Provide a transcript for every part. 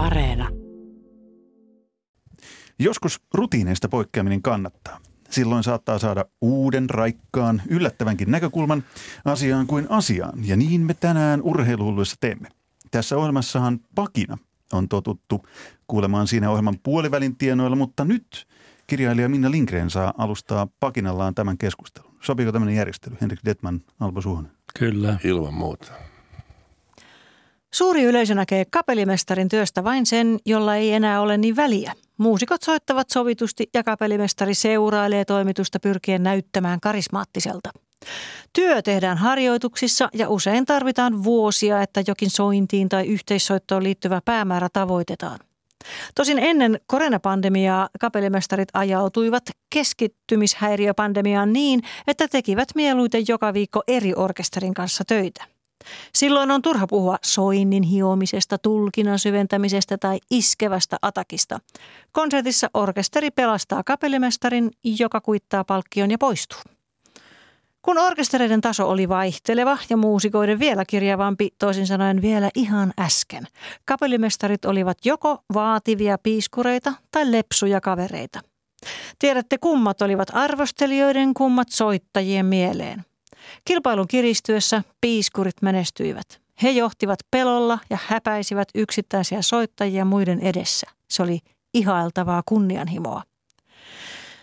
Areena. Joskus rutiineista poikkeaminen kannattaa. Silloin saattaa saada uuden, raikkaan, yllättävänkin näkökulman asiaan kuin asiaan. Ja niin me tänään urheiluhulluissa teemme. Tässä ohjelmassahan pakina on totuttu kuulemaan siinä ohjelman puolivälin tienoilla, mutta nyt kirjailija Minna Lindgren saa alustaa pakinallaan tämän keskustelun. Sopiiko tämmöinen järjestely? Henrik Detman, Alpo Suhonen. Kyllä. Ilman muuta. Suuri yleisö näkee kapellimestarin työstä vain sen, jolla ei enää ole niin väliä. Muusikot soittavat sovitusti ja kapellimestari seurailee toimitusta pyrkien näyttämään karismaattiselta. Työ tehdään harjoituksissa ja usein tarvitaan vuosia, että jokin sointiin tai yhteissoittoon liittyvä päämäärä tavoitetaan. Tosin ennen koronapandemiaa kapellimestarit ajautuivat keskittymishäiriöpandemiaan niin, että tekivät mieluiten joka viikko eri orkesterin kanssa töitä. Silloin on turha puhua soinnin hiomisesta, tulkinnan syventämisestä tai iskevästä atakista. Konsertissa orkesteri pelastaa kapellimestarin, joka kuittaa palkkion ja poistuu. Kun orkestereiden taso oli vaihteleva ja muusikoiden vielä kirjavampi, toisin sanoen vielä ihan äsken, kapellimestarit olivat joko vaativia piiskureita tai lepsuja kavereita. Tiedätte, kummat olivat arvostelijoiden, kummat soittajien mieleen. Kilpailun kiristyessä piiskurit menestyivät. He johtivat pelolla ja häpäisivät yksittäisiä soittajia muiden edessä. Se oli ihailtavaa kunnianhimoa.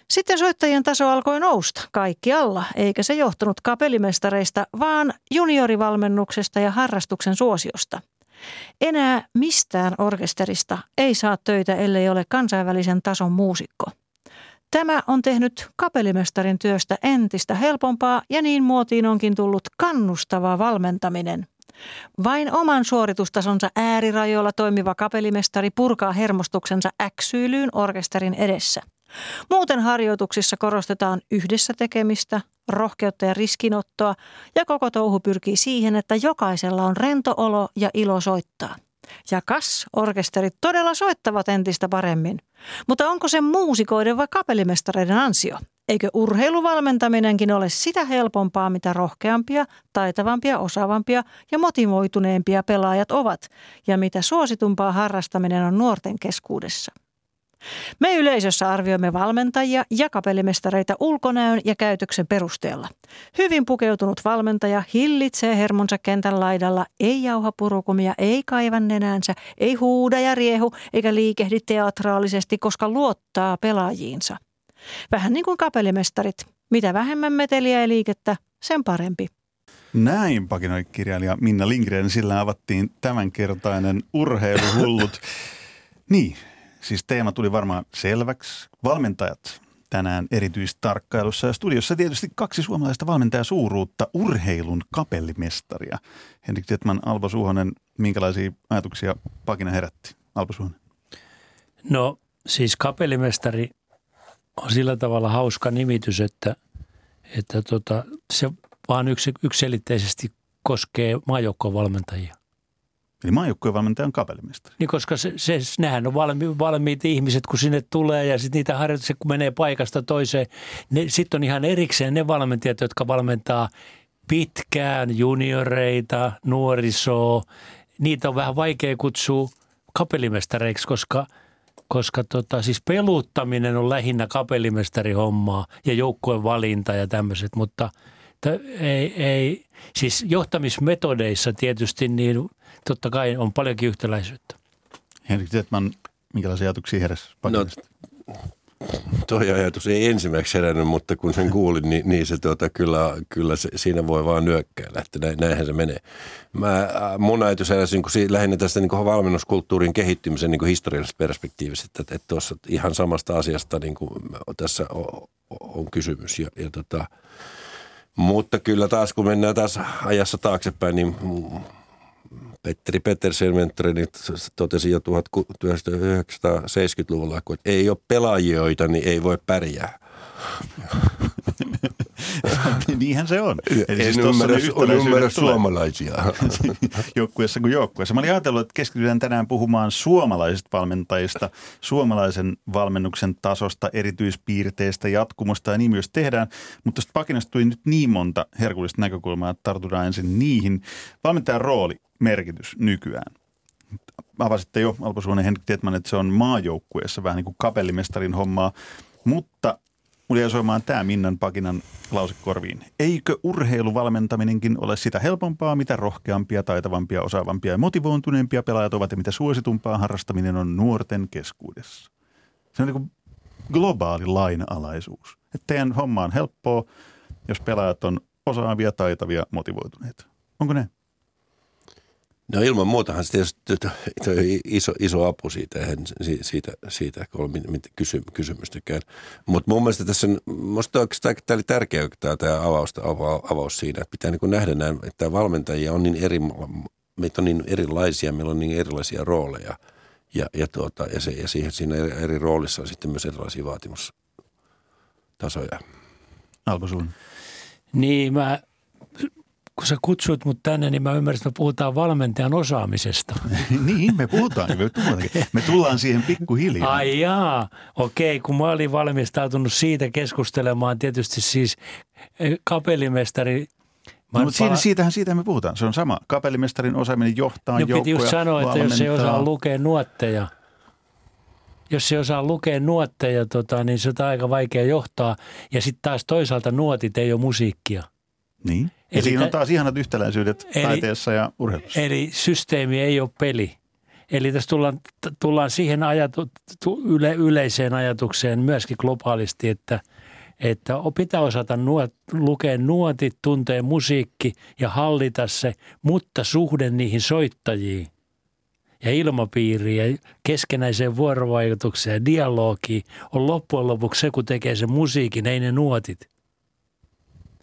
Sitten soittajien taso alkoi nousta kaikki alla, eikä se johtunut kapellimestareista, vaan juniorivalmennuksesta ja harrastuksen suosiosta. Enää mistään orkesterista ei saa töitä, ellei ole kansainvälisen tason muusikko. Tämä on tehnyt kapellimestarin työstä entistä helpompaa ja niin muotiin onkin tullut kannustava valmentaminen. Vain oman suoritustasonsa äärirajoilla toimiva kapellimestari purkaa hermostuksensa äksyilyyn orkesterin edessä. Muuten harjoituksissa korostetaan yhdessä tekemistä, rohkeutta ja riskinottoa ja koko touhu pyrkii siihen, että jokaisella on rento olo ja ilo soittaa. Ja kas, orkesterit todella soittavat entistä paremmin. Mutta onko se muusikoiden vai kapellimestareiden ansio? Eikö urheiluvalmentaminenkin ole sitä helpompaa, mitä rohkeampia, taitavampia, osaavampia ja motivoituneempia pelaajat ovat, ja mitä suositumpaa harrastaminen on nuorten keskuudessa? Me yleisössä arvioimme valmentajia ja kapellimestareita ulkonäön ja käytöksen perusteella. Hyvin pukeutunut valmentaja hillitsee hermonsa kentän laidalla, ei jauha purukumia, ei kaivan nenänsä, ei huuda ja riehu eikä liikehdi teatraalisesti, koska luottaa pelaajiinsa. Vähän niin kuin kapellimestarit. Mitä vähemmän meteliä ja liikettä, sen parempi. Näin pakinoi kirjailija Minna Lindgren, sillä avattiin tämänkertainen urheiluhullut. niin, Siis teema tuli varmaan selväksi. Valmentajat tänään erityistarkkailussa ja studiossa tietysti kaksi suomalaista valmentajaa suuruutta, urheilun kapellimestaria. Henrik Tietman, Alpo Suhonen, minkälaisia ajatuksia pakina herätti? Alpo Suhonen. No siis kapellimestari on sillä tavalla hauska nimitys, että, että tota, se vaan yksi, yksilitteisesti koskee maajoukkovalmentajia. Eli maajoukkueen valmentaja on kapellimestari. Niin koska se, se, nehän on valmi, valmiit ihmiset, kun sinne tulee ja sitten niitä harjoituksia, kun menee paikasta toiseen. Sitten on ihan erikseen ne valmentajat, jotka valmentaa pitkään junioreita, nuorisoa. Niitä on vähän vaikea kutsua kapellimestareiksi, koska, koska tota, siis peluttaminen on lähinnä kapellimestarihommaa ja joukkueen valinta ja tämmöiset, mutta ei, ei, siis johtamismetodeissa tietysti niin totta kai on paljonkin yhtäläisyyttä. Henrik Zetman, minkälaisia ajatuksia heräsi no, Toi ajatus ei ensimmäiseksi herännyt, mutta kun sen kuulin, niin, niin se tuota, kyllä, kyllä se, siinä voi vaan nyökkäillä, että näin, näinhän se menee. Mä, äh, mun ajatus heräsi niin lähinnä tästä niin valmennuskulttuurin kehittymisen niin historiallisesta perspektiivistä, että, että tuossa ihan samasta asiasta niin kuin tässä on, on kysymys. Ja, ja tota, mutta kyllä taas kun mennään taas ajassa taaksepäin, niin Petteri Pettersen mentori niin totesi jo 1970-luvulla, että ei ole pelaajioita, niin ei voi pärjää. Niinhän se on. Eli en siis ymmärrä, on ymmärrä suomalaisia. joukkueessa kuin joukkueessa. Mä olin ajatellut, että keskitytään tänään puhumaan suomalaisista valmentajista, suomalaisen valmennuksen tasosta, erityispiirteistä, jatkumosta ja niin myös tehdään. Mutta tuosta pakinasta tuli nyt niin monta herkullista näkökulmaa, että tartutaan ensin niihin. Valmentajan rooli merkitys nykyään? avasitte jo Alpo Suonen Henrik Tietman, että se on maajoukkueessa vähän niin kuin kapellimestarin hommaa, mutta Mulla jäi soimaan tämä Minnan Pakinan lause korviin. Eikö urheiluvalmentaminenkin ole sitä helpompaa, mitä rohkeampia, taitavampia, osaavampia ja motivointuneempia pelaajat ovat ja mitä suositumpaa harrastaminen on nuorten keskuudessa? Se on niin kuin globaali lainalaisuus. Että teidän homma on helppoa, jos pelaajat on osaavia, taitavia, motivoituneita. Onko ne? No ilman muutahan se tietysti iso, iso apu siitä, eihän siitä, siitä ole kysy, kysymystäkään. Mutta mun mielestä tässä on, musta oikeastaan tämä oli tärkeä tämä, tämä avaus, avaus siinä, että pitää niin nähdä näin, että valmentajia on niin eri, meitä on niin erilaisia, meillä on niin erilaisia rooleja ja, ja, tuota, ja, se, ja siihen, siinä eri, eri roolissa on sitten myös erilaisia vaatimustasoja. Alpo sun. Niin, mä kun sä kutsuit mut tänne, niin mä ymmärsin, että me puhutaan valmentajan osaamisesta. niin, me puhutaan. Me tullaan, me tullaan siihen pikkuhiljaa. Ai jaa, okei. Kun mä olin valmistautunut siitä keskustelemaan, tietysti siis eh, kapellimestari no, mutta pala- siitähän siitä me puhutaan. Se on sama. Kapellimestarin osaaminen johtaa no, piti just sanoa, että jos ei osaa lukea nuotteja, jos ei osaa lukea nuotteja, tota, niin se on aika vaikea johtaa. Ja sitten taas toisaalta nuotit ei ole musiikkia – niin. Ja eli siinä on taas ihanat yhtäläisyydet eli, taiteessa ja urheilussa. Eli systeemi ei ole peli. Eli tässä tullaan, tullaan siihen ajatu, yle, yleiseen ajatukseen myöskin globaalisti, että, että pitää osata nuot, lukea nuotit, tuntea musiikki ja hallita se, mutta suhde niihin soittajiin ja ilmapiiriin ja keskenäiseen vuorovaikutukseen ja dialogiin on loppujen lopuksi se, kun tekee sen musiikin, ei ne nuotit –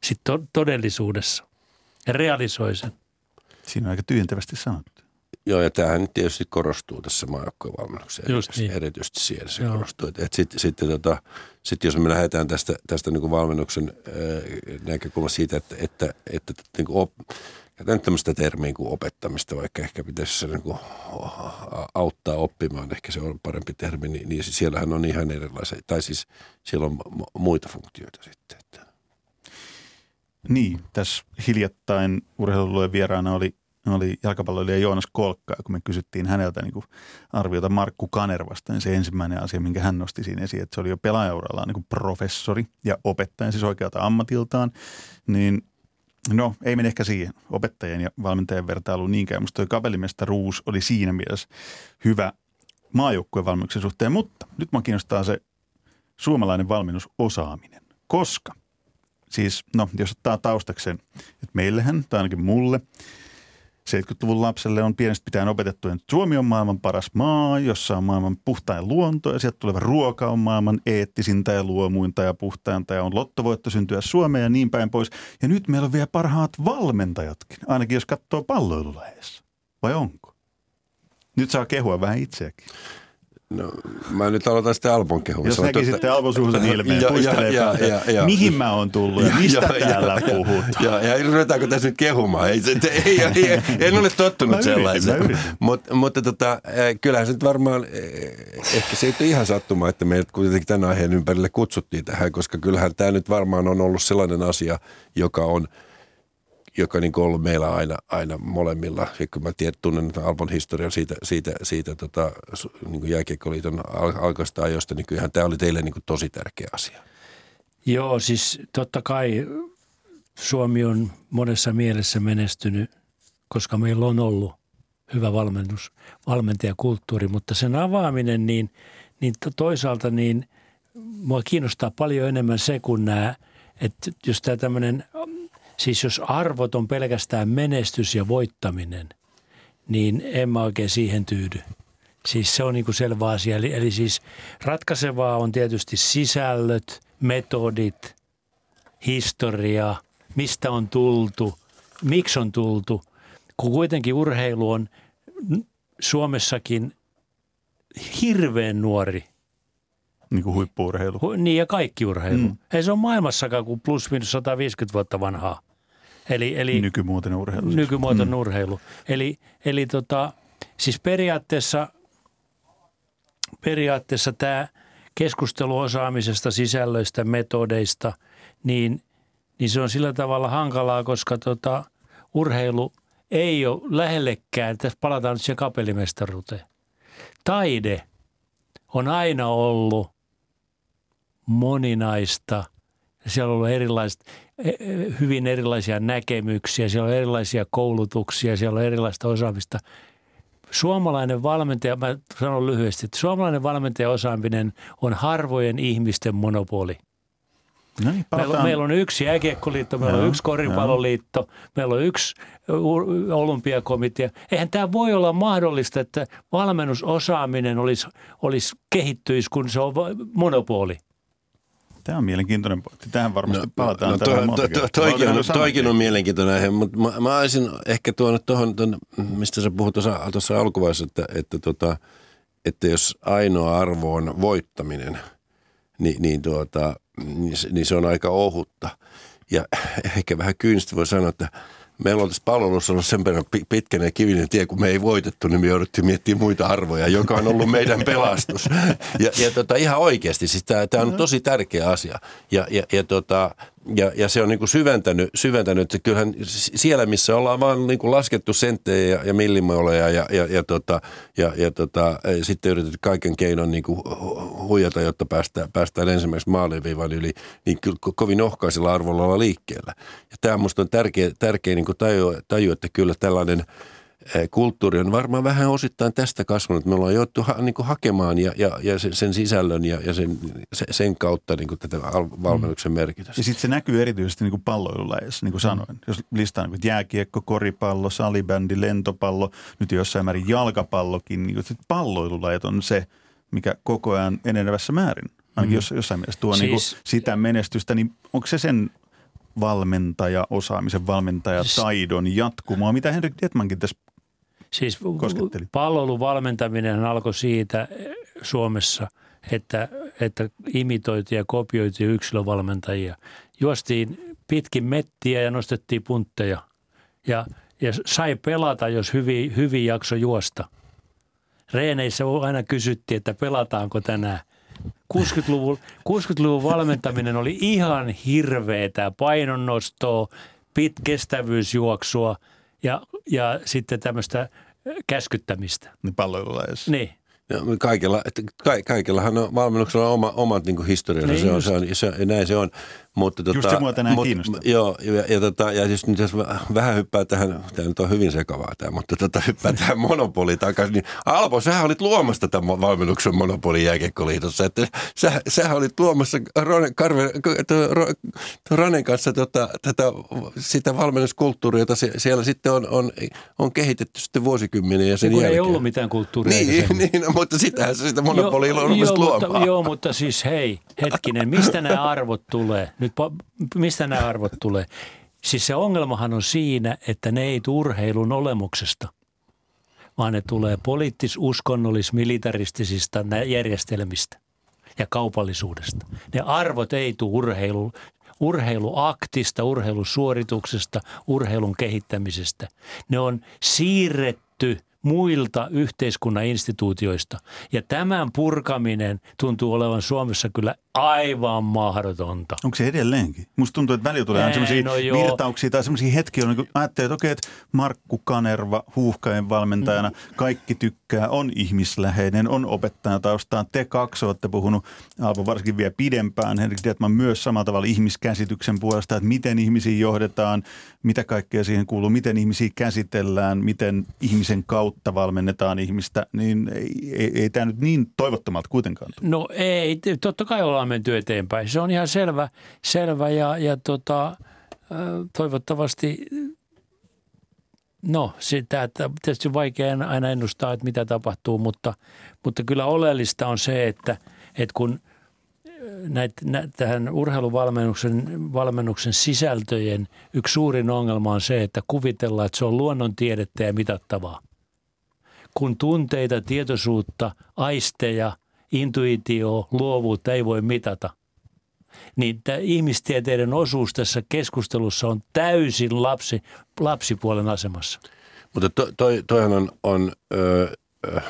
sitten to- todellisuudessa ja realisoi sen. Siinä on aika tyhjentävästi sanottu. Joo, ja tämähän nyt tietysti korostuu tässä maajoukkojen valmennuksessa. Just niin. Erityisesti siellä se Joo. korostuu. Sitten sit, tota, sit jos me lähdetään tästä, tästä niin kuin valmennuksen äh, näkökulmasta siitä, että, että, että, että niin kuin op, käytän tämmöistä termiä kuin opettamista, vaikka ehkä pitäisi se niin kuin auttaa oppimaan, ehkä se on parempi termi, niin, niin siellähän on ihan erilaisia, tai siis siellä on muita funktioita sitten. Niin, tässä hiljattain urheilulujen vieraana oli, oli jalkapalloilija Joonas Kolkka, kun me kysyttiin häneltä niin kuin arviota Markku Kanervasta, niin se ensimmäinen asia, minkä hän nosti siinä esiin, että se oli jo pelaajaurallaan niin professori ja opettaja, siis oikealta ammatiltaan, niin No, ei mene ehkä siihen opettajien ja valmentajien vertailuun niinkään. Musta toi Ruus oli siinä mielessä hyvä maajoukkueen valmennuksen suhteen, mutta nyt mä kiinnostaa se suomalainen valmennusosaaminen, koska – Siis, no, jos ottaa taustakseen, että meillähän, tai ainakin mulle, 70-luvun lapselle on pienestä pitäen opetettu, että Suomi on maailman paras maa, jossa on maailman puhtain luonto ja sieltä tuleva ruoka on maailman eettisintä ja luomuinta ja puhtainta ja on lottovoitto syntyä Suomeen ja niin päin pois. Ja nyt meillä on vielä parhaat valmentajatkin, ainakin jos katsoo palloiluläheessä. Vai onko? Nyt saa kehua vähän itseäkin. No, mä nyt aloitan sitten Albon kehumista. Jos näkisitte että... Alpo Suusen ilmeen, ja, ja, ja, ja, ja, mihin mä oon tullut ja mistä ja, täällä ja, puhut. Ja, ja, ja ruvetaanko tässä nyt kehumaan? Ei, ei, ei, ei, en ole tottunut sellaiseen. Mut, mutta tota, kyllähän se nyt varmaan, ehkä se ei ole ihan sattuma, että meidät kuitenkin tämän aiheen ympärille kutsuttiin tähän, koska kyllähän tämä nyt varmaan on ollut sellainen asia, joka on – joka niin on ollut meillä aina, aina molemmilla. Ja kun mä tiedän, tunnen Alpon historian siitä, siitä, siitä tota, niin jääkiekkoliiton alkaista ajoista, niin kyllähän tämä oli teille niin tosi tärkeä asia. Joo, siis totta kai Suomi on monessa mielessä menestynyt, koska meillä on ollut hyvä valmennus, valmentajakulttuuri, mutta sen avaaminen, niin, niin toisaalta niin mua kiinnostaa paljon enemmän se, kun nämä, että jos tämä tämmöinen Siis jos arvot on pelkästään menestys ja voittaminen, niin en mä oikein siihen tyydy. Siis se on niin kuin selvä asia. Eli, eli siis ratkaisevaa on tietysti sisällöt, metodit, historia, mistä on tultu, miksi on tultu. Kun kuitenkin urheilu on Suomessakin hirveän nuori – niin kuin huippuurheilu. Hu, niin ja kaikki urheilu. Mm. Ei se ole maailmassakaan kuin plus minus 150 vuotta vanhaa. Eli, eli, nykymuotoinen urheilu. Nykymuotoinen mm. urheilu. Eli, eli tota, siis periaatteessa, periaatteessa tämä keskustelu osaamisesta, sisällöistä, metodeista, niin, niin se on sillä tavalla hankalaa, koska tota, urheilu ei ole lähellekään, tässä palataan nyt siihen kapellimestaruuteen – taide on aina ollut moninaista. Siellä on ollut erilaiset, e, e, hyvin erilaisia näkemyksiä, siellä on erilaisia koulutuksia, siellä on erilaista osaamista. Suomalainen valmentaja, mä sanon lyhyesti, että suomalainen valmentaja osaaminen on harvojen ihmisten monopoli. No niin, Meillä, on- meillä on yksi jääkiekkoliitto, meillä on Joo, yksi koripalloliitto, meillä on yksi olympiakomitea. Eihän tämä voi olla mahdollista, että valmennusosaaminen olisi, olisi kehittyisi, kun se on monopoli. Tämä on mielenkiintoinen pointti. Tähän varmasti palataan. no, tänään to, to, toikin, on, toikin on mielenkiintoinen aihe, mutta mä, mä olisin ehkä tuonut tuohon, mistä sä puhut tuossa, tuossa alkuvaiheessa, että, että, tota, että jos ainoa arvo on voittaminen, niin, niin, tuota, niin, se, niin se on aika ohutta. Ja ehkä vähän kyynistä voi sanoa, että meillä on tässä palvelussa ollut sen verran pi- pitkän ja kivinen tie, kun me ei voitettu, niin me jouduttiin miettimään muita arvoja, joka on ollut meidän pelastus. Ja, ja tota, ihan oikeasti, siis tämä on tosi tärkeä asia. Ja, ja, ja, tota, ja, ja se on niin kuin syventänyt, syventänyt, että kyllähän siellä, missä ollaan vaan niin kuin laskettu senttejä ja, ja millimoleja ja, ja, ja, tota, ja, ja tota, sitten yritetty kaiken keinon niin kuin hu- huijata, jotta päästään, päästään ensimmäiseksi maaliviivan yli, niin kyllä ko- kovin ohkaisella arvolla olla liikkeellä. Ja tämä minusta on tärkeä, tärkeä niin kuin tajua, tajua, että kyllä tällainen kulttuuri on varmaan vähän osittain tästä kasvanut. Me ollaan jouduttu ha, niin kuin hakemaan ja, ja, ja sen, sen sisällön ja, ja sen, se- sen kautta niin kuin tätä al- valmennuksen merkitystä. Ja sitten se näkyy erityisesti niin kuin palloilulajeissa, niin kuin sanoin. Jos listaan niin kuin jääkiekko, koripallo, salibändi, lentopallo, nyt jossain määrin jalkapallokin, niin kuin, että palloilulajat on se, mikä koko ajan enenevässä määrin, ainakin jos, jossain mielessä tuo niin kuin Siis- sitä menestystä, niin onko se sen valmentaja, osaamisen valmentaja, taidon jatkumoa, mitä Henrik Detmankin tässä Siis Kosketteli. valmentaminen alkoi siitä eh, Suomessa, että, että imitoitiin ja kopioitiin yksilövalmentajia. Juostiin pitkin mettiä ja nostettiin puntteja. Ja, ja sai pelata, jos hyvin, hyvin jakso juosta. Reeneissä aina kysyttiin, että pelataanko tänään. 60-luvun, 60-luvun valmentaminen oli ihan hirveetä painonnostoa, pit kestävyysjuoksua ja, ja sitten tämmöistä käskyttämistä. niin palloilulajeissa. Niin. Ja kaikilla, että ka, kaikillahan on valmennuksella oma, omat niin historiansa, Niin se, on, se, on, se, on, näin se on. Mutta, tota, Just se mua tänään mut- kiinnostaa. Joo, ja, ja, tota, ja siis nyt jos vähän hyppää tähän, tämä nyt on hyvin sekavaa tämä, mutta tota, hyppää tähän monopoliin takaisin, niin Alpo, sähän olit luomassa tämän valmennuksen monopolin jääkiekkoliitossa, että sä, sähän olit luomassa Rone, Karve, to- Ro, to- Ranen kanssa tota, tätä, sitä valmennuskulttuuria, jota se, siellä sitten on, on, on kehitetty sitten vuosikymmeniä ja sen ei jälkeen. ollut mitään kulttuuria. Niin, niin no, mutta sitähän se sitä monopolia on joo, luomaan. mutta, joo, mutta siis hei, hetkinen, mistä nämä arvot tulee? Nyt mistä nämä arvot tulee? Siis se ongelmahan on siinä, että ne ei tule urheilun olemuksesta, vaan ne tulee poliittis, uskonnollis, militaristisista järjestelmistä ja kaupallisuudesta. Ne arvot ei tule urheilu, urheiluaktista, urheilusuorituksesta, urheilun kehittämisestä. Ne on siirretty muilta yhteiskunnan instituutioista. Ja tämän purkaminen tuntuu olevan Suomessa kyllä aivan mahdotonta. Onko se edelleenkin? Musta tuntuu, että välillä tulee aina sellaisia no joo. virtauksia tai sellaisia hetkiä, niin kun ajattelee, että okei, että Markku Kanerva huuhkajen valmentajana, kaikki tykkää, on ihmisläheinen, on opettajataustaan. Te kaksi olette puhunut Alpo varsinkin vielä pidempään, Henrik Detman myös samalla tavalla ihmiskäsityksen puolesta, että miten ihmisiä johdetaan, mitä kaikkea siihen kuuluu, miten ihmisiä käsitellään, miten ihmisen kautta valmennetaan ihmistä, niin ei, ei, ei tämä nyt niin toivottomalta kuitenkaan tule. No ei, totta kai ollaan menty eteenpäin. Se on ihan selvä, selvä ja, ja tota, toivottavasti, no sitä, että tietysti vaikea aina ennustaa, että mitä tapahtuu, mutta, mutta kyllä oleellista on se, että, että kun näit, nä, tähän urheiluvalmennuksen valmennuksen sisältöjen yksi suurin ongelma on se, että kuvitellaan, että se on luonnontiedettä ja mitattavaa. Kun tunteita, tietoisuutta, aisteja, intuitio, luovuutta ei voi mitata, niin tämä ihmistieteiden osuus tässä keskustelussa on täysin lapsi, lapsipuolen asemassa. Mutta to, toi, toihan on, on ö, ö,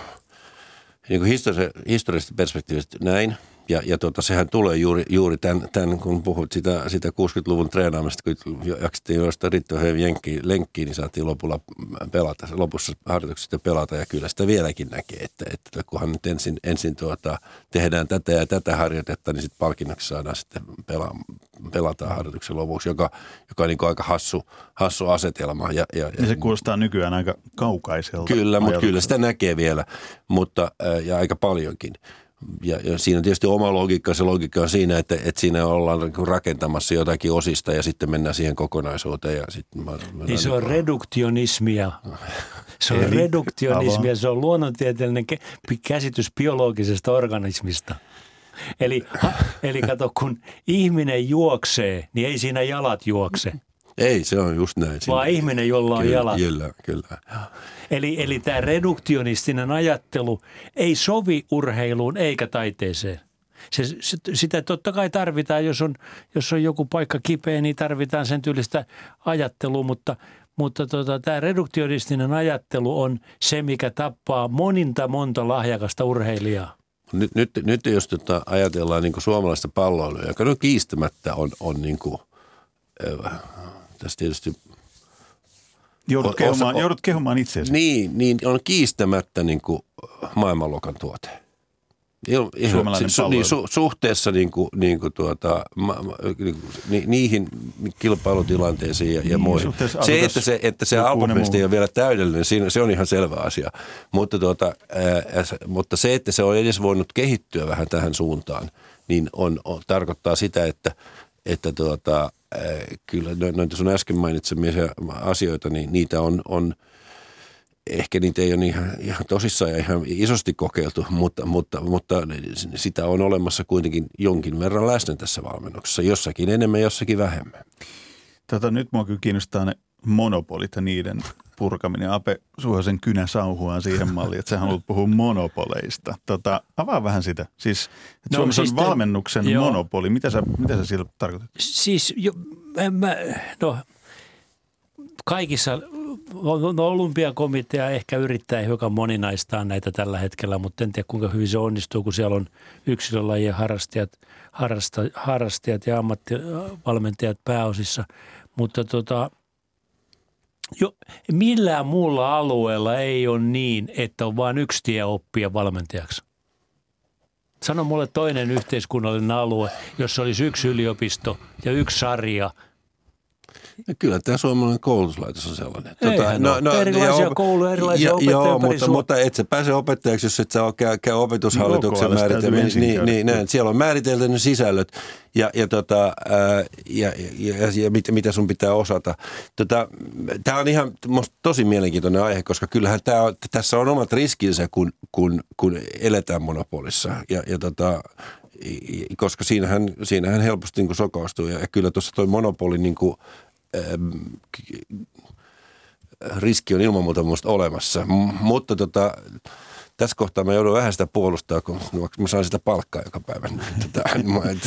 niin kuin historia, historiallisesta perspektiivistä näin. Ja, ja tota, sehän tulee juuri, juuri tämän, tämän, kun puhut sitä, sitä 60-luvun treenaamista, kun jaksettiin juosta riittävän jenkkiin, lenkkiin, niin saatiin lopulla pelata, lopussa harjoituksesta pelata. Ja kyllä sitä vieläkin näkee, että, että kunhan nyt ensin, ensin tuota, tehdään tätä ja tätä harjoitetta, niin sitten palkinnoksi saadaan sitten pela, pelataan harjoituksen lopuksi, joka, joka on niin aika hassu, hassu asetelma. Ja, ja, ja se kuulostaa nykyään aika kaukaiselta. Kyllä, mutta kyllä sitä näkee vielä, mutta, ja aika paljonkin ja, ja siinä on tietysti oma logiikka. Se logiikka on siinä, että, että siinä ollaan niin rakentamassa jotakin osista ja sitten mennään siihen kokonaisuuteen. Ja sitten mä, mä niin se on niin reduktionismia. Se on Eli, reduktionismia, se on luonnontieteellinen käsitys biologisesta organismista. Eli, eli kato, kun ihminen juoksee, niin ei siinä jalat juokse. Ei, se on just näin. Vaan ihminen, jolla on kyllä, jalat. Kyllä, kyllä. Eli, eli tämä reduktionistinen ajattelu ei sovi urheiluun eikä taiteeseen. Se, se, sitä totta kai tarvitaan, jos on, jos on joku paikka kipeä, niin tarvitaan sen tyylistä ajattelua, mutta, mutta tota, tämä reduktionistinen ajattelu on se, mikä tappaa moninta monta lahjakasta urheilijaa. Nyt, nyt, nyt jos tota ajatellaan niin suomalaista palloilua, joka no kiistämättä on, on niin kuin, äh, tässä tietysti Joudut, kehumaan, joudut kehumaan itseäsi. Niin, niin on kiistämättä niin kuin maailmanluokan tuote. Suomalainen su, niin, su, suhteessa niin kuin, niin kuin tuota, ma, ma, ni, niihin kilpailutilanteisiin ja, ja niin, muihin. Se, että se, että se albumista ei ole vielä täydellinen, siinä, se on ihan selvä asia. Mutta, tuota, ää, mutta se, että se on edes voinut kehittyä vähän tähän suuntaan, niin on, on, tarkoittaa sitä, että, että tuota, kyllä noita sun äsken mainitsemia asioita, niin niitä on, on ehkä niitä ei ole ihan, ihan tosissaan ja ihan isosti kokeiltu, mutta, mutta, mutta sitä on olemassa kuitenkin jonkin verran läsnä tässä valmennuksessa, jossakin enemmän, jossakin vähemmän. Tota, nyt mua kyllä kiinnostaa ne monopolit ja niiden purkaminen. Ape Suhosen kynä sauhuaan siihen malliin, että sä haluat puhua monopoleista. Tota, avaa vähän sitä. Siis, että no, Suomessa siis on valmennuksen te, monopoli. Mitä sä, mitä sä sillä tarkoitat? Siis, jo, mä, no, kaikissa, no olympiakomitea ehkä yrittää hiukan moninaistaa näitä tällä hetkellä, mutta en tiedä kuinka hyvin se onnistuu, kun siellä on yksilölajien harrastajat, harrasta, harrastajat ja ammattivalmentajat pääosissa. Mutta tota, jo, millään muulla alueella ei ole niin, että on vain yksi tie oppia valmentajaksi. Sano mulle toinen yhteiskunnallinen alue, jossa olisi yksi yliopisto ja yksi sarja – ja kyllä tämä suomalainen koulutuslaitos on sellainen. Tuota, no, no, erilaisia op- kouluja, erilaisia ja, opettajia joo, mutta, mutta et sä pääse opettajaksi, jos et sä käy, käy opetushallituksen niin, määritelmä. Niin, niin, niin, siellä on määritelty ne sisällöt ja, ja, tota, ää, ja, ja, ja, ja mit, mitä sun pitää osata. Tota, tämä on ihan tosi mielenkiintoinen aihe, koska kyllähän tää on, tässä on omat riskinsä, kun, kun, kun eletään monopolissa. Ja, ja tota, koska siinähän, siinähän helposti niin sokaistuu. Ja, ja kyllä tuossa toi monopoli niin kuin, riski on ilman muuta minusta olemassa. M- mutta tota, tässä kohtaa mä joudun vähän sitä puolustaa, kun mä saan sitä palkkaa joka päivä. Tota,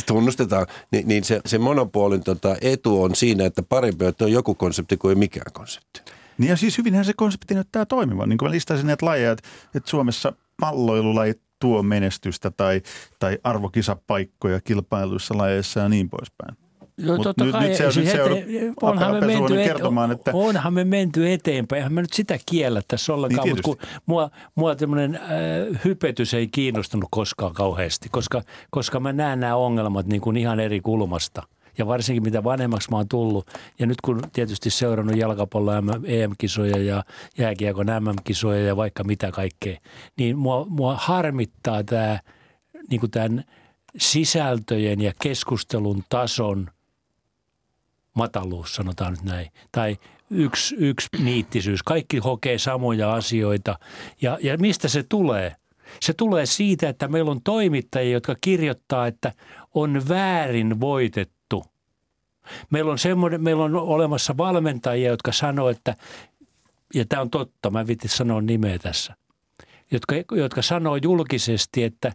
tunnustetaan, niin, niin se, se monopolin tota, etu on siinä, että parempi, että on joku konsepti kuin mikään konsepti. Niin ja siis hyvinhän se konsepti näyttää toimivan. Niin kuin mä listasin näitä lajeja, että, että Suomessa palloilulajit tuo menestystä tai, tai arvokisapaikkoja kilpailuissa lajeissa ja niin poispäin. No Mut totta nyt, kai, nyt se, siis nyt ete, onhan, me menty et, kertomaan, että... onhan me menty eteenpäin, eihän mä nyt sitä kiellä tässä ollenkaan, niin mutta kun mua, mua tämmöinen äh, hypetys ei kiinnostunut koskaan kauheasti, koska, koska mä näen nämä ongelmat niin kuin ihan eri kulmasta. Ja varsinkin mitä vanhemmaksi mä oon tullut, ja nyt kun tietysti seurannut jalkapallon EM-kisoja ja jääkiekon MM-kisoja ja vaikka mitä kaikkea, niin mua, mua harmittaa tämä niin kuin tämän sisältöjen ja keskustelun tason – mataluus, sanotaan nyt näin, tai yksi, yksi niittisyys. Kaikki hokee samoja asioita. Ja, ja mistä se tulee? Se tulee siitä, että meillä on toimittajia, jotka kirjoittaa, että on väärin voitettu. Meillä on, semmoinen, meillä on olemassa valmentajia, jotka sanoo, että, ja tämä on totta, mä vitin sanoa nimeä tässä, jotka, jotka sanoo julkisesti, että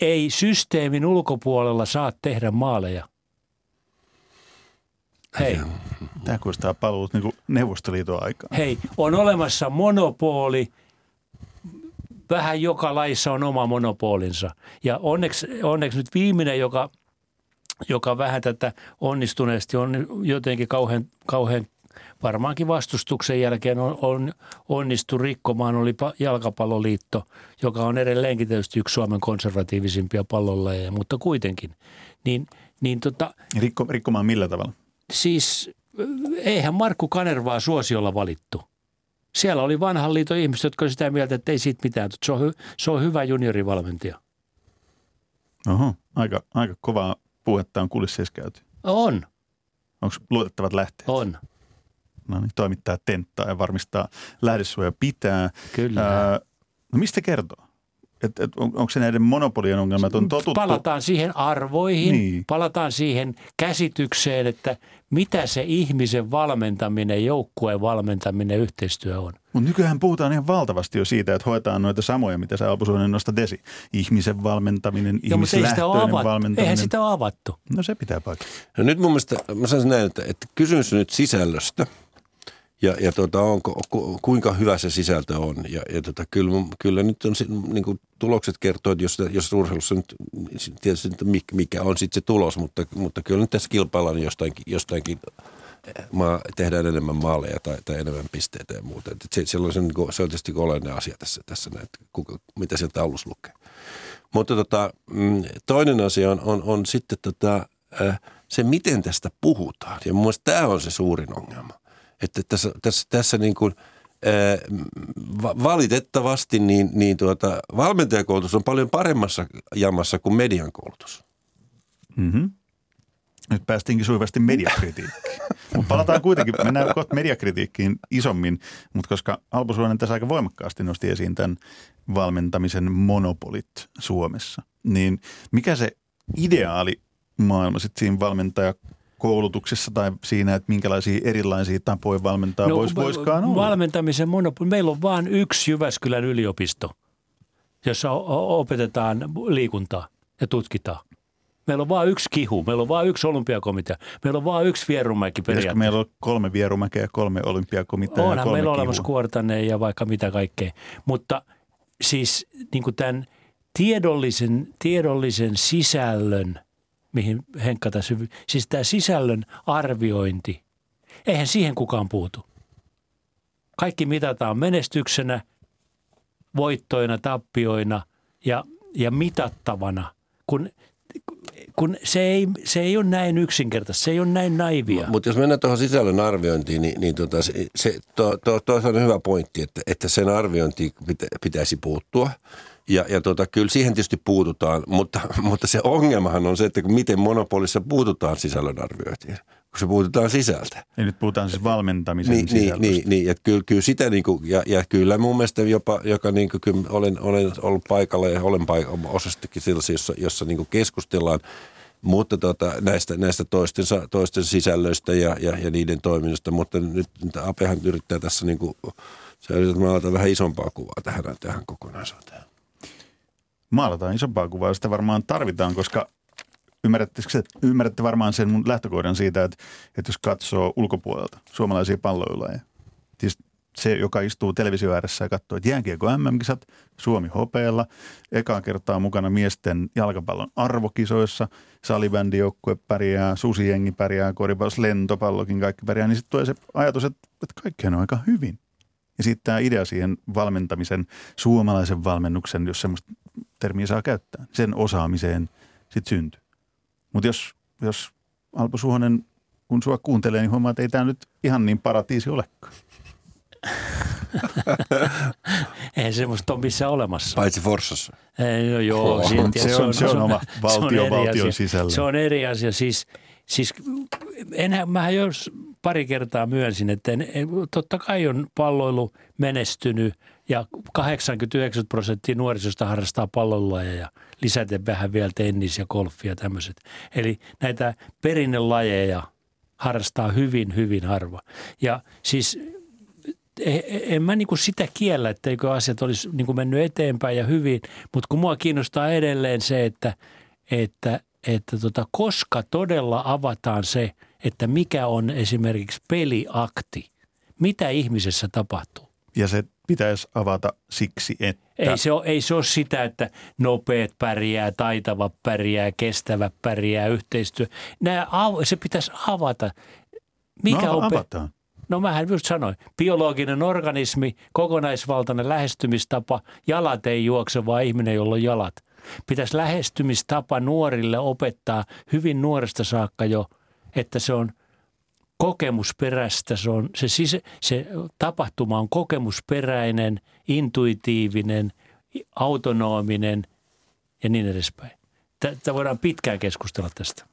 ei systeemin ulkopuolella saa tehdä maaleja – Hei. Tämä kuulostaa paluut niin Neuvostoliiton aikaan. Hei, on olemassa monopoli vähän joka laissa on oma monopolinsa. Ja onneksi, onneksi nyt viimeinen, joka, joka vähän tätä onnistuneesti on jotenkin kauhean, kauhean varmaankin vastustuksen jälkeen on, on onnistu rikkomaan, oli Jalkapalloliitto, joka on edelleenkin tietysti yksi Suomen konservatiivisimpia pallonlajeja, mutta kuitenkin. Niin, niin tota, Rikko, rikkomaan millä tavalla? Siis eihän Markku Kanervaa suosiolla valittu. Siellä oli vanhan liiton ihmiset, jotka sitä mieltä, että ei siitä mitään. Se on, hy, se on hyvä juniorivalmentaja. Oho, aika, aika kovaa puhetta on kulisseissa käyty. On, Onko luotettavat lähteet? on. No niin, toimittaa tenttaa ja varmistaa lähdesuoja pitää. Kyllä. Ää, no mistä kertoo? Et, et, on, onko se näiden monopolien ongelmat on totuttu? Palataan siihen arvoihin, Niin. palataan siihen käsitykseen, että mitä se ihmisen valmentaminen, joukkueen valmentaminen, yhteistyö on. Mutta nykyään puhutaan ihan valtavasti jo siitä, että hoetaan noita samoja, mitä sä Alpo Suonen nostat esi. Ihmisen valmentaminen, Joo, sitä ihmislähtöinen avattu. valmentaminen. Eihän sitä ole avattu. No se pitää paikkaa. No nyt mun mielestä, mä sanoisin näin, että, että kysymys on nyt sisällöstä ja, ja tota, onko, ku, kuinka hyvä se sisältö on. Ja, ja tota, kyllä, kyllä nyt on, niin kuin tulokset kertoo, että jos, jos urheilussa nyt, tietysti mikä on sitten se tulos, mutta, mutta kyllä nyt tässä kilpaillaan jostainkin, jostainkin maa, tehdään enemmän maaleja tai, tai enemmän pisteitä ja muuta. Et se, se, on niin kuin- se on tietysti oleellinen asia tässä, tässä näin, että kuka, mitä sieltä taulussa lukee. Mutta tota, mm, toinen asia on, on, on sitten tota, äh, se, miten tästä puhutaan. Ja mun mielestä tämä on se suurin ongelma. Että tässä, tässä, tässä niin kuin, va- valitettavasti niin, niin tuota, valmentajakoulutus on paljon paremmassa jamassa kuin median koulutus. Mm-hmm. Nyt päästiinkin sujuvasti mediakritiikkiin. Mutta palataan kuitenkin, mennään kohta mediakritiikkiin isommin, mutta koska Alpo Suonen tässä aika voimakkaasti nosti esiin tämän valmentamisen monopolit Suomessa, niin mikä se ideaali maailma sitten siinä valmentajakoulutuksessa tai siinä, että minkälaisia erilaisia tapoja valmentaa no, vois, voiskaan olla? Valmentamisen monopoli. Meillä on vain yksi Jyväskylän yliopisto, jossa opetetaan liikuntaa ja tutkitaan. Meillä on vain yksi kihu, meillä on vain yksi olympiakomitea, meillä on vain yksi vierumäki periaatteessa. meillä on kolme vierumäkeä ja kolme olympiakomitea ja Onhan kolme meillä kihua? olemassa kuortane ja vaikka mitä kaikkea. Mutta siis niin kuin tämän tiedollisen, tiedollisen sisällön, mihin Henkka tässä, siis tämä sisällön arviointi, eihän siihen kukaan puutu. Kaikki mitataan menestyksenä, voittoina, tappioina ja, ja mitattavana, kun, kun se, ei, se ei ole näin yksinkertaista, se ei ole näin naivia. Mutta jos mennään tuohon sisällön arviointiin, niin, niin tota, se, se, to, to, to, on hyvä pointti, että, että sen arviointiin pitä, pitäisi puuttua. Ja, ja tota, kyllä siihen tietysti puututaan, mutta, mutta se ongelmahan on se, että miten monopolissa puututaan sisällön arviointiin, kun se puututaan sisältä. Ja nyt puhutaan siis valmentamisen Niin, niin, sisällöstä. niin, niin että kyllä, kyllä sitä niin kuin, ja, ja, kyllä mun mielestä jopa, joka niin kuin, kyllä olen, olen ollut paikalla ja olen paikalla osastikin sellaisia, jossa, jossa niin kuin keskustellaan mutta tota, näistä, näistä toisten, toisten sisällöistä ja, ja, ja, niiden toiminnasta, mutta nyt Apehan yrittää tässä niin kuin, se yrittää vähän isompaa kuvaa tähän, tähän kokonaisuuteen. Maalataan isompaa kuvaa, sitä varmaan tarvitaan, koska ymmärrätte, varmaan sen mun lähtökohdan siitä, että, että jos katsoo ulkopuolelta suomalaisia palloiluja, siis se, joka istuu televisio ääressä ja katsoo, että jääkiekko MM-kisat, Suomi hopeella, ekaa kertaa mukana miesten jalkapallon arvokisoissa, salibändijoukkue pärjää, susijengi pärjää, koripallossa lentopallokin kaikki pärjää, niin sitten tulee se ajatus, että, että on aika hyvin. Ja sitten tämä idea siihen valmentamisen, suomalaisen valmennuksen, jos semmoista termiä saa käyttää, sen osaamiseen sitten syntyy. Mutta jos, jos Alpo Suhonen, kun sua kuuntelee, niin huomaa, että ei tämä nyt ihan niin paratiisi olekaan. Eihän semmoista ole missään olemassa. Paitsi Forssassa. Ei, no joo, On, siinä- se on- se on oma valtio eri valtion asia. sisällä. Se on eri asia. Siis, siis enhän, mähän jos pari kertaa myönsin, että en, totta kai on palloilu menestynyt ja 89 prosenttia nuorisosta harrastaa palloiluja ja lisäten vähän vielä tennis ja golfi ja tämmöiset. Eli näitä perinnelajeja harrastaa hyvin, hyvin harva. Ja siis e- en mä niinku sitä kiellä, etteikö asiat olisi niinku mennyt eteenpäin ja hyvin, mutta kun mua kiinnostaa edelleen se, että, että, että tota, koska todella avataan se, että mikä on esimerkiksi peliakti, mitä ihmisessä tapahtuu. Ja se pitäisi avata siksi, että Ei se, ole, ei se ole sitä, että nopeat pärjää, taitava pärjää, kestävä pärjää, yhteistyö. Nämä, se pitäisi avata. Mikä no, avataan. No mähän just sanoin, biologinen organismi, kokonaisvaltainen lähestymistapa, jalat ei juokse, vaan ihminen, jolla on jalat. Pitäisi lähestymistapa nuorille opettaa hyvin nuoresta saakka jo, että se on kokemusperäistä, se, on, se, sisä, se tapahtuma on kokemusperäinen, intuitiivinen, autonominen ja niin edespäin. Tätä voidaan pitkään keskustella tästä.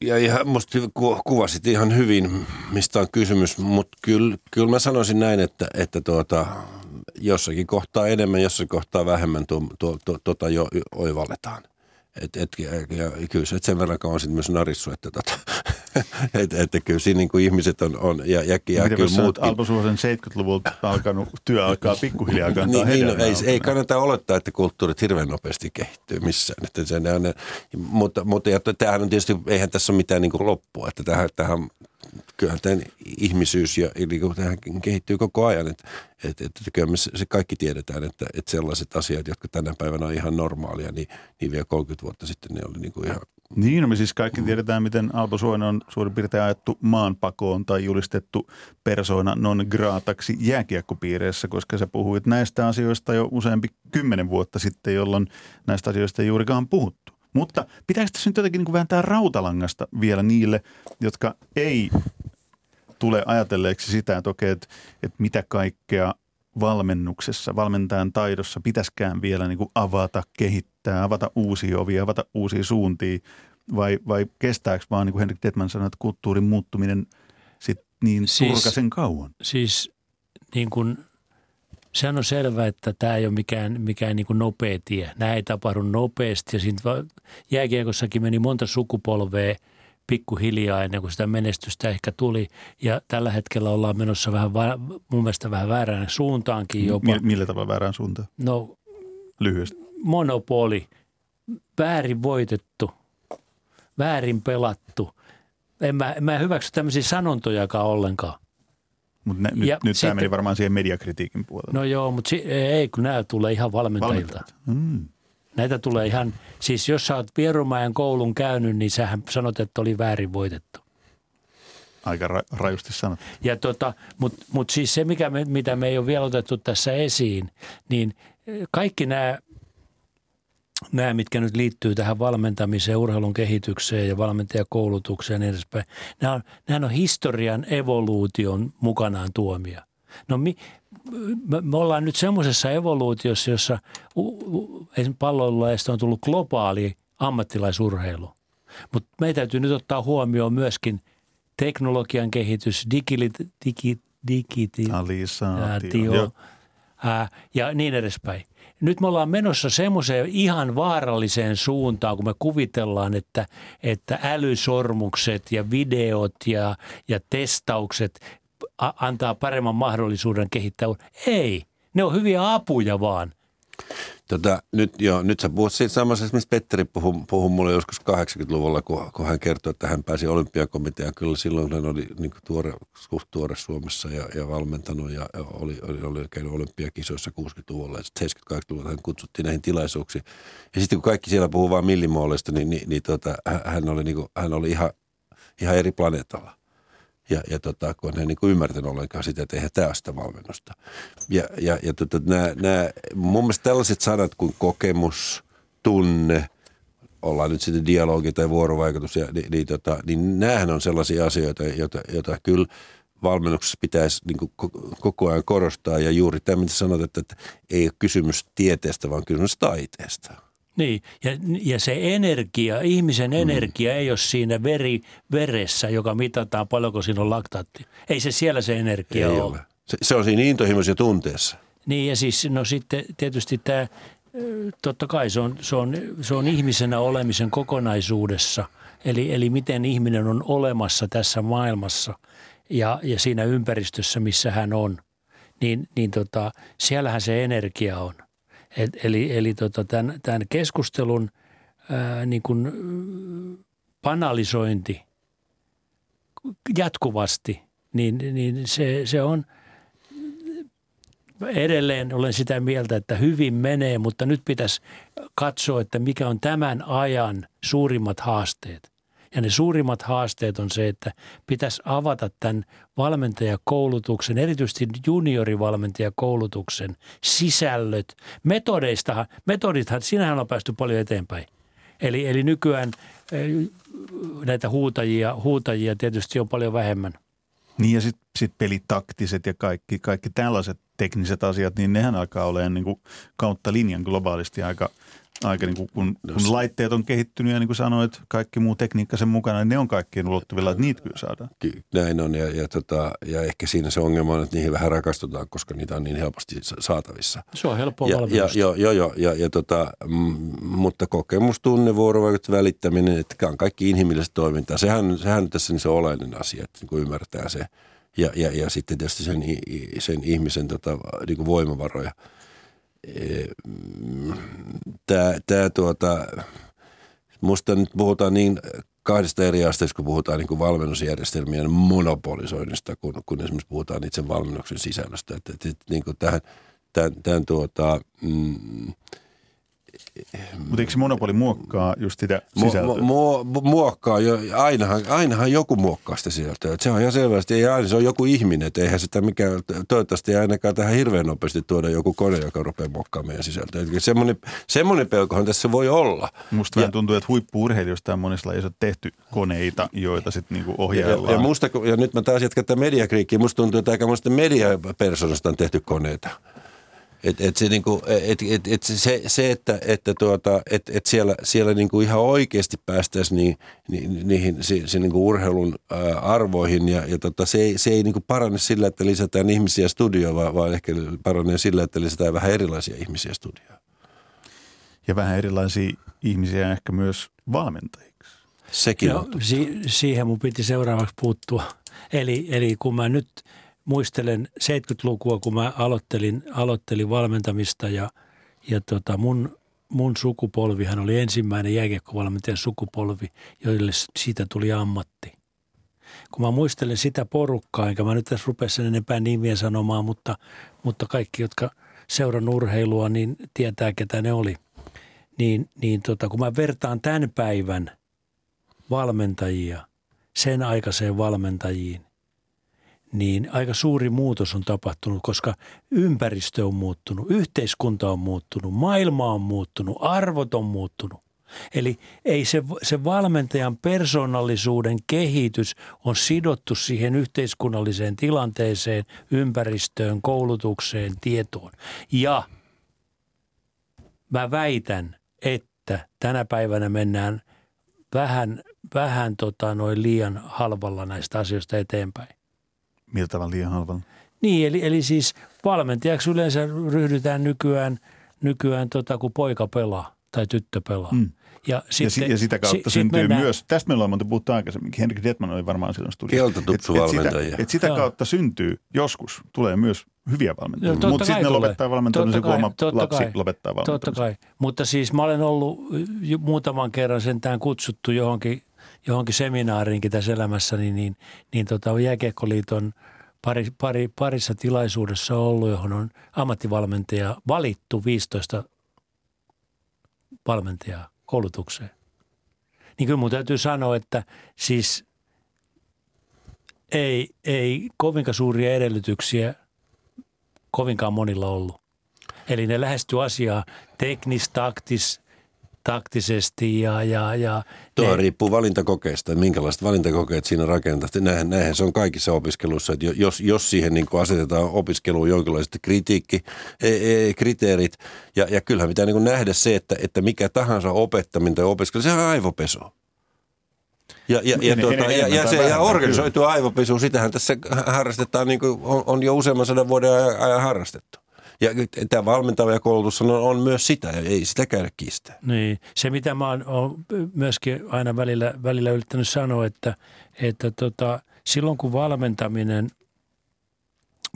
Ja ihan musta kuvasit ihan hyvin, mistä on kysymys, mutta kyllä, kyllä mä sanoisin näin, että, että tuota, jossakin kohtaa enemmän, jossakin kohtaa vähemmän tuo, tuo, tuo, tuota jo oivalletaan. Et, et, ja kyllä se, sen verran on sitten myös narissu, että tota, että et, kyllä siinä niin kuin ihmiset on, on ja, ja, ja kyllä muutkin. Alpo Suosen 70-luvulta alkanut työ alkaa pikkuhiljaa kantaa niin, niin, no, ei, ei kannata olettaa, että kulttuurit hirveän nopeasti kehittyy missään. Että se, ne mutta, mutta ja tämähän on tietysti, eihän tässä ole mitään niin kuin loppua, että tähän, tähän kyllähän tämän ihmisyys ja niin tähän kehittyy koko ajan. Että, että, että kyllä me se kaikki tiedetään, että, että sellaiset asiat, jotka tänä päivänä on ihan normaalia, niin, niin vielä 30 vuotta sitten ne oli niin kuin ihan niin, no me siis kaikki tiedetään, miten Alpo Suonen on suurin piirtein ajettu maanpakoon tai julistettu persona non grataksi jääkiekkopiireissä, koska sä puhuit näistä asioista jo useampi kymmenen vuotta sitten, jolloin näistä asioista ei juurikaan puhuttu. Mutta pitääkö tässä nyt jotenkin niin vääntää rautalangasta vielä niille, jotka ei tule ajatelleeksi sitä, että okei, että, että mitä kaikkea valmennuksessa, valmentajan taidossa pitäskään vielä niin kuin avata, kehittää, avata uusia ovia, avata uusia suuntia, vai, vai kestääkö vaan, niin kuin Henrik Detman sanoi, että kulttuurin muuttuminen sit niin siis, turkasen kauan? Siis niin kuin, sehän on selvää, että tämä ei ole mikään, mikään niin kuin nopea tie. Nämä ei tapahdu nopeasti ja siinä jääkiekossakin meni monta sukupolvea – pikkuhiljaa ennen kuin sitä menestystä ehkä tuli. Ja tällä hetkellä ollaan menossa vähän, mun mielestä vähän väärään suuntaankin jopa. Millä tavalla väärään suuntaan? No, lyhyesti. Monopoli, väärin voitettu, väärin pelattu. En mä, en mä hyväksy tämmöisiä sanontojakaan ollenkaan. Mutta nyt, nyt tämä meni varmaan siihen mediakritiikin puolelle. No joo, mutta si- ei, kun nämä tulee ihan valmentajilta. Mm. Näitä tulee ihan, siis jos sä oot Vierumäen koulun käynyt, niin sähän sanot, että oli väärin voitettu. Aika ra- rajusti sanot. Ja tota, Mutta mut siis se, mikä me, mitä me ei ole vielä otettu tässä esiin, niin kaikki nämä nämä, mitkä nyt liittyy tähän valmentamiseen, urheilun kehitykseen ja valmentajakoulutukseen ja niin edespäin, nämä on, nämä on historian evoluution mukanaan tuomia. No mi, me, me ollaan nyt semmoisessa evoluutiossa, jossa palloilusta on tullut globaali ammattilaisurheilu. Mutta meidän täytyy nyt ottaa huomioon myöskin teknologian kehitys, digili, digi, digitalisaatio ja niin edespäin. Nyt me ollaan menossa semmoiseen ihan vaaralliseen suuntaan, kun me kuvitellaan, että, että älysormukset ja videot ja, ja testaukset antaa paremman mahdollisuuden kehittää. Ei, ne on hyviä apuja vaan. Tota, nyt, joo, nyt sä puhut siitä samassa, mistä Petteri puhui, puhui mulle joskus 80-luvulla, kun, kun hän kertoi, että hän pääsi olympiakomiteaan. Kyllä silloin hän oli niin tuore, suht tuore Suomessa ja, ja valmentanut ja oli, oli, oli käynyt olympiakisoissa 60-luvulla ja 70-80-luvulla hän kutsuttiin näihin tilaisuuksiin. Ja sitten kun kaikki siellä puhuu vain millimoolista, niin, niin, niin tota, hän, oli, niin kuin, hän oli ihan, ihan eri planeetalla ja, ja tota, kun hän niin kuin ymmärtänyt ollenkaan sitä, että eihän tämä ole sitä valmennusta. Ja, ja, ja tota, nämä, nämä, mun mielestä tällaiset sanat kuin kokemus, tunne, ollaan nyt sitten dialogi tai vuorovaikutus, ja, niin, niin, tota, niin näähän on sellaisia asioita, joita, joita kyllä valmennuksessa pitäisi niin kuin koko ajan korostaa. Ja juuri tämä, mitä sanot, että, että ei ole kysymys tieteestä, vaan kysymys taiteesta. Niin, ja, ja se energia, ihmisen mm. energia mm. ei ole siinä veri, veressä, joka mitataan paljonko siinä on laktaatti. Ei se siellä se energia ei ole. ole. Se, se on siinä intohimossa ja tunteessa. Niin ja siis no sitten tietysti tämä, totta kai se on, se on, se on ihmisenä olemisen kokonaisuudessa. Eli, eli miten ihminen on olemassa tässä maailmassa ja, ja siinä ympäristössä, missä hän on. Niin, niin tota, siellähän se energia on. Et, eli eli tota, tämän, tämän keskustelun ää, niin kuin banalisointi jatkuvasti, niin, niin se, se on edelleen olen sitä mieltä, että hyvin menee, mutta nyt pitäisi katsoa, että mikä on tämän ajan suurimmat haasteet. Ja ne suurimmat haasteet on se, että pitäisi avata tämän valmentajakoulutuksen, erityisesti juniorivalmentajakoulutuksen sisällöt. Metodeistahan, metodithan, sinähän on päästy paljon eteenpäin. Eli, eli nykyään eh, näitä huutajia, huutajia tietysti on paljon vähemmän. Niin ja sitten sit pelitaktiset ja kaikki, kaikki tällaiset tekniset asiat, niin nehän alkaa olemaan niin kuin kautta linjan globaalisti aika – aika niin kuin, kun, kun laitteet on kehittynyt ja niin kuin sanoit, kaikki muu tekniikka sen mukana, niin ne on kaikkien ulottuvilla, että niitä kyllä saadaan. Näin on ja, ja, tota, ja ehkä siinä se ongelma on, että niihin vähän rakastutaan, koska niitä on niin helposti saatavissa. Se on helppoa ja, ja, jo, jo, jo, ja, ja tota, m, mutta kokemus, tunne, vuorovaikut, välittäminen, että on kaikki inhimillistä toimintaa. Sehän, sehän on tässä niin se oleellinen asia, että niin kuin ymmärtää se. Ja, ja, ja sitten tietysti sen, sen ihmisen tota, niin kuin voimavaroja – tämä, tämä tuota, musta nyt puhutaan niin kahdesta eri asteesta, kun puhutaan niin kuin valmennusjärjestelmien monopolisoinnista, kun, kun esimerkiksi puhutaan itse valmennuksen sisällöstä. Että, että, niin kuin tähän, tämän, tämän tuota, mm, mutta eikö se monopoli muokkaa just sitä sisältöä? Mu, mu, muokkaa, jo, ainahan, ainahan joku muokkaa sitä sisältöä. Et se on ihan selvästi, ei aina se on joku ihminen, että eihän sitä mikään, toivottavasti ei ainakaan tähän hirveän nopeasti tuoda joku kone, joka rupeaa muokkaamaan meidän sisältöä. Et semmoinen, semmoinen pelkohan tässä voi olla. Musta vähän tuntuu, että huippuurheilijoista on monissa lajeissa tehty koneita, joita sitten niinku ohjaillaan. Ja, ja, musta, ja nyt mä taas jatkan tätä mediakriikkiä, musta tuntuu, että aika monesta mediapersonasta on tehty koneita. Et, et se, niinku, et, et, et se, se, että, että tuota, et, et siellä, siellä niinku ihan oikeasti päästäisiin ni, ni, niihin se, se niinku urheilun ää, arvoihin ja, ja tota, se ei, se ei niinku parane sillä, että lisätään ihmisiä studioon, vaan, vaan ehkä paranee sillä, että lisätään vähän erilaisia ihmisiä studioon. Ja vähän erilaisia ihmisiä ehkä myös valmentajiksi. Sekin Joo, on. Si- siihen mun piti seuraavaksi puuttua. Eli, eli kun mä nyt – muistelen 70-lukua, kun mä aloittelin, aloittelin valmentamista ja, ja tota mun, mun sukupolvihan oli ensimmäinen jääkiekkovalmentajan sukupolvi, joille siitä tuli ammatti. Kun mä muistelen sitä porukkaa, enkä mä nyt tässä rupea sen enempää nimiä sanomaan, mutta, mutta kaikki, jotka seuran urheilua, niin tietää, ketä ne oli. Niin, niin tota, kun mä vertaan tämän päivän valmentajia sen aikaiseen valmentajiin, niin aika suuri muutos on tapahtunut, koska ympäristö on muuttunut, yhteiskunta on muuttunut, maailma on muuttunut, arvot on muuttunut. Eli ei se, se valmentajan persoonallisuuden kehitys on sidottu siihen yhteiskunnalliseen tilanteeseen, ympäristöön, koulutukseen, tietoon. Ja mä väitän, että tänä päivänä mennään vähän, vähän tota noin liian halvalla näistä asioista eteenpäin. Miltä tavalla liian halvalla? Niin, eli, eli siis valmentajaksi yleensä ryhdytään nykyään, nykyään tota, kun poika pelaa tai tyttö pelaa. Mm. Ja, sitten, ja, ja sitä kautta si, syntyy mennään, myös, tästä meillä on monta puhuttu aikaisemmin, Henrik Detman oli varmaan silloin studiossa. Kieltotupsuvalmentajia. Et, et, sitä, et sitä kautta syntyy joskus, tulee myös hyviä valmentajia, mutta sitten ne lopettaa valmentamisen, kun oma lapsi kai, lopettaa valmentamisen. Totta kai, mutta siis mä olen ollut muutaman kerran sentään kutsuttu johonkin – johonkin seminaariinkin tässä elämässäni, niin, niin, niin tota, Jääkiekkoliiton pari, pari, parissa tilaisuudessa ollut, johon on ammattivalmentaja valittu 15 valmentajaa koulutukseen. Niin kyllä mun täytyy sanoa, että siis ei, ei kovinkaan suuria edellytyksiä kovinkaan monilla ollut. Eli ne lähestyy asiaa teknis, taktis, taktisesti ja... ja, ja Tuo ne... riippuu valintakokeesta, minkälaiset valintakokeet siinä rakentaa. Näinhän, näinhän se on kaikissa opiskeluissa, että jos, jos siihen niin asetetaan opiskeluun jonkinlaiset kritiikki, e, e, kriteerit, ja, ja kyllähän pitää niin nähdä se, että, että mikä tahansa opettaminen tai opiskelu, se on aivopesu. Ja, ja, ja, tuota, ja, ja, se, ja organisoitu aivopesu, sitähän tässä harrastetaan, niin kuin on, on jo useamman sadan vuoden ajan harrastettu. Ja tämä valmentava koulutus on, on myös sitä, ja ei sitä käydä kiistää. Niin, se mitä mä oon, myöskin aina välillä, välillä yrittänyt sanoa, että, että tota, silloin kun valmentaminen,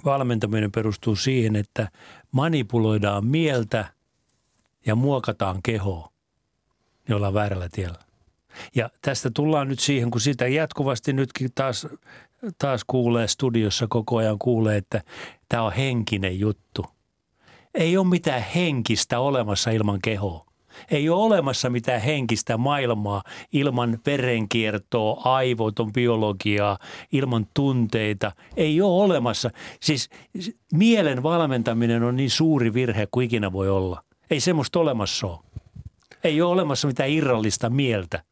valmentaminen perustuu siihen, että manipuloidaan mieltä ja muokataan kehoa, niin ollaan väärällä tiellä. Ja tästä tullaan nyt siihen, kun sitä jatkuvasti nytkin taas, taas kuulee studiossa koko ajan kuulee, että tämä on henkinen juttu – ei ole mitään henkistä olemassa ilman kehoa. Ei ole olemassa mitään henkistä maailmaa ilman verenkiertoa, aivoton biologiaa, ilman tunteita. Ei ole olemassa. Siis mielen valmentaminen on niin suuri virhe kuin ikinä voi olla. Ei semmoista olemassa ole. Ei ole olemassa mitään irrallista mieltä.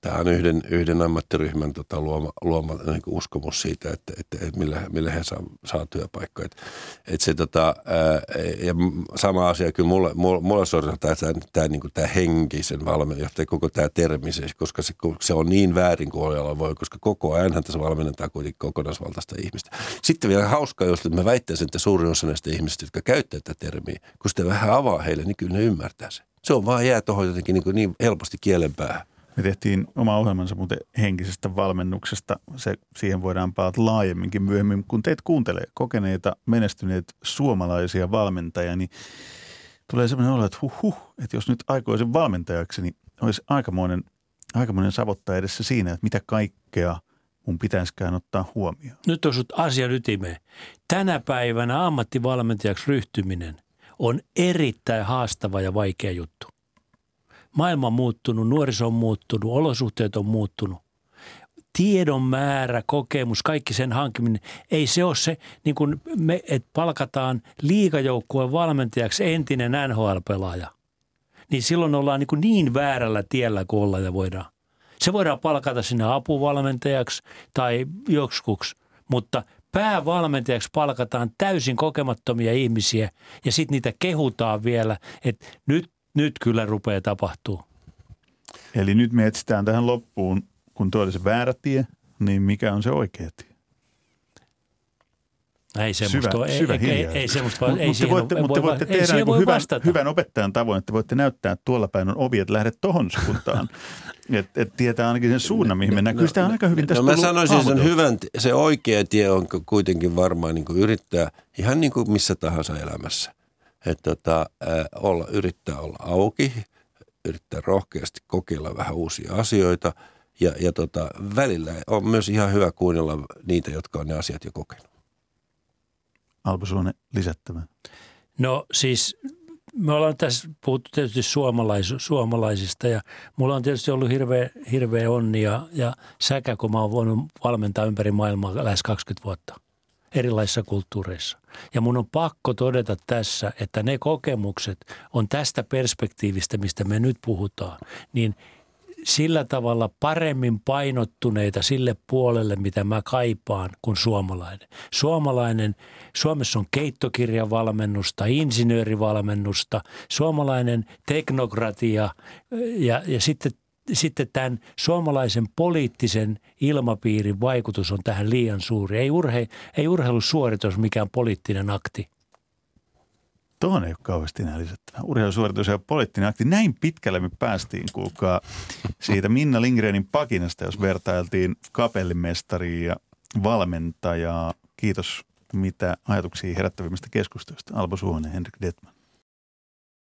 Tämä on yhden, yhden ammattiryhmän tota, luoma, luoma niin uskomus siitä, että, että, että millä, millä he saa, saa työpaikkoja. Että, että se, tota, ää, ja sama asia kyllä mulle, mulle, mulle sortaa tämä, tämä, niin kuin tämä henkisen valmentaja, koko tämä termi, koska se, se on niin väärin kuin olla voi, koska koko ajanhan tässä valmennetaan kuitenkin kokonaisvaltaista ihmistä. Sitten vielä hauskaa, jos mä väittäisin, että suurin osa näistä ihmistä, jotka käyttävät tätä termiä, kun sitä vähän avaa heille, niin kyllä ne ymmärtää se. Se on vaan jää tuohon jotenkin niin, niin helposti kielen päähän. Me tehtiin oma ohjelmansa muuten henkisestä valmennuksesta. Se, siihen voidaan palata laajemminkin myöhemmin. Kun teet kuuntelee kokeneita, menestyneitä suomalaisia valmentajia, niin tulee sellainen olo, että huh, huh että jos nyt aikoisin valmentajaksi, niin olisi aikamoinen, aikamoinen savottaa edessä siinä, että mitä kaikkea mun pitäisikään ottaa huomioon. Nyt on sut asian ytimeen. Tänä päivänä ammattivalmentajaksi ryhtyminen on erittäin haastava ja vaikea juttu maailma on muuttunut, nuoriso on muuttunut, olosuhteet on muuttunut. Tiedon määrä, kokemus, kaikki sen hankkiminen, ei se ole se, niin kuin me, että palkataan liikajoukkueen valmentajaksi entinen NHL-pelaaja. Niin silloin ollaan niin, kuin niin väärällä tiellä kuin olla ja voidaan. Se voidaan palkata sinne apuvalmentajaksi tai joksikuksi, mutta päävalmentajaksi palkataan täysin kokemattomia ihmisiä ja sitten niitä kehutaan vielä, että nyt nyt kyllä rupeaa tapahtuu. Eli nyt me etsitään tähän loppuun, kun tuo oli se väärä tie, niin mikä on se oikea tie? Ei semmoista syvä, ei, syvä ei, ei, ei semmoista vaan, ei te voitte, mutta te voitte tehdä ei niin hyvän, hyvän opettajan tavoin, että te voitte näyttää, että tuolla päin on ovi, että lähdet tohon suuntaan. että et tietää ainakin sen suunnan, mihin mennään. Kyllä sitä on aika hyvin tästä no, mä sanoisin, sen hyvän, se oikea tie on kuitenkin varmaan niin yrittää ihan niin kuin missä tahansa elämässä että tota, olla, yrittää olla auki, yrittää rohkeasti kokeilla vähän uusia asioita ja, ja tota, välillä on myös ihan hyvä kuunnella niitä, jotka on ne asiat jo kokenut. Alpo Suone lisättävä. No siis me ollaan tässä puhuttu tietysti suomalais, suomalaisista ja mulla on tietysti ollut hirveä, hirveä onni ja, ja säkä, kun mä oon voinut valmentaa ympäri maailmaa lähes 20 vuotta – erilaisissa kulttuureissa. Ja mun on pakko todeta tässä, että ne kokemukset on tästä perspektiivistä, mistä me nyt puhutaan, niin sillä tavalla paremmin painottuneita sille puolelle, mitä mä kaipaan, kuin suomalainen. Suomalainen, Suomessa on keittokirjavalmennusta, insinöörivalmennusta, suomalainen teknokratia ja, ja sitten sitten tämän suomalaisen poliittisen ilmapiirin vaikutus on tähän liian suuri. Ei, urhe, ei urheilusuoritus mikään poliittinen akti. Tuohon ei ole kauheasti enää lisättävää. Urheilusuoritus ja poliittinen akti. Näin pitkälle me päästiin, kuulkaa, siitä Minna Lindgrenin pakinasta, jos vertailtiin kapellimestariin ja valmentajaa. Kiitos mitä ajatuksia herättävimmistä keskustelusta. Alpo Suhonen, Henrik Detman.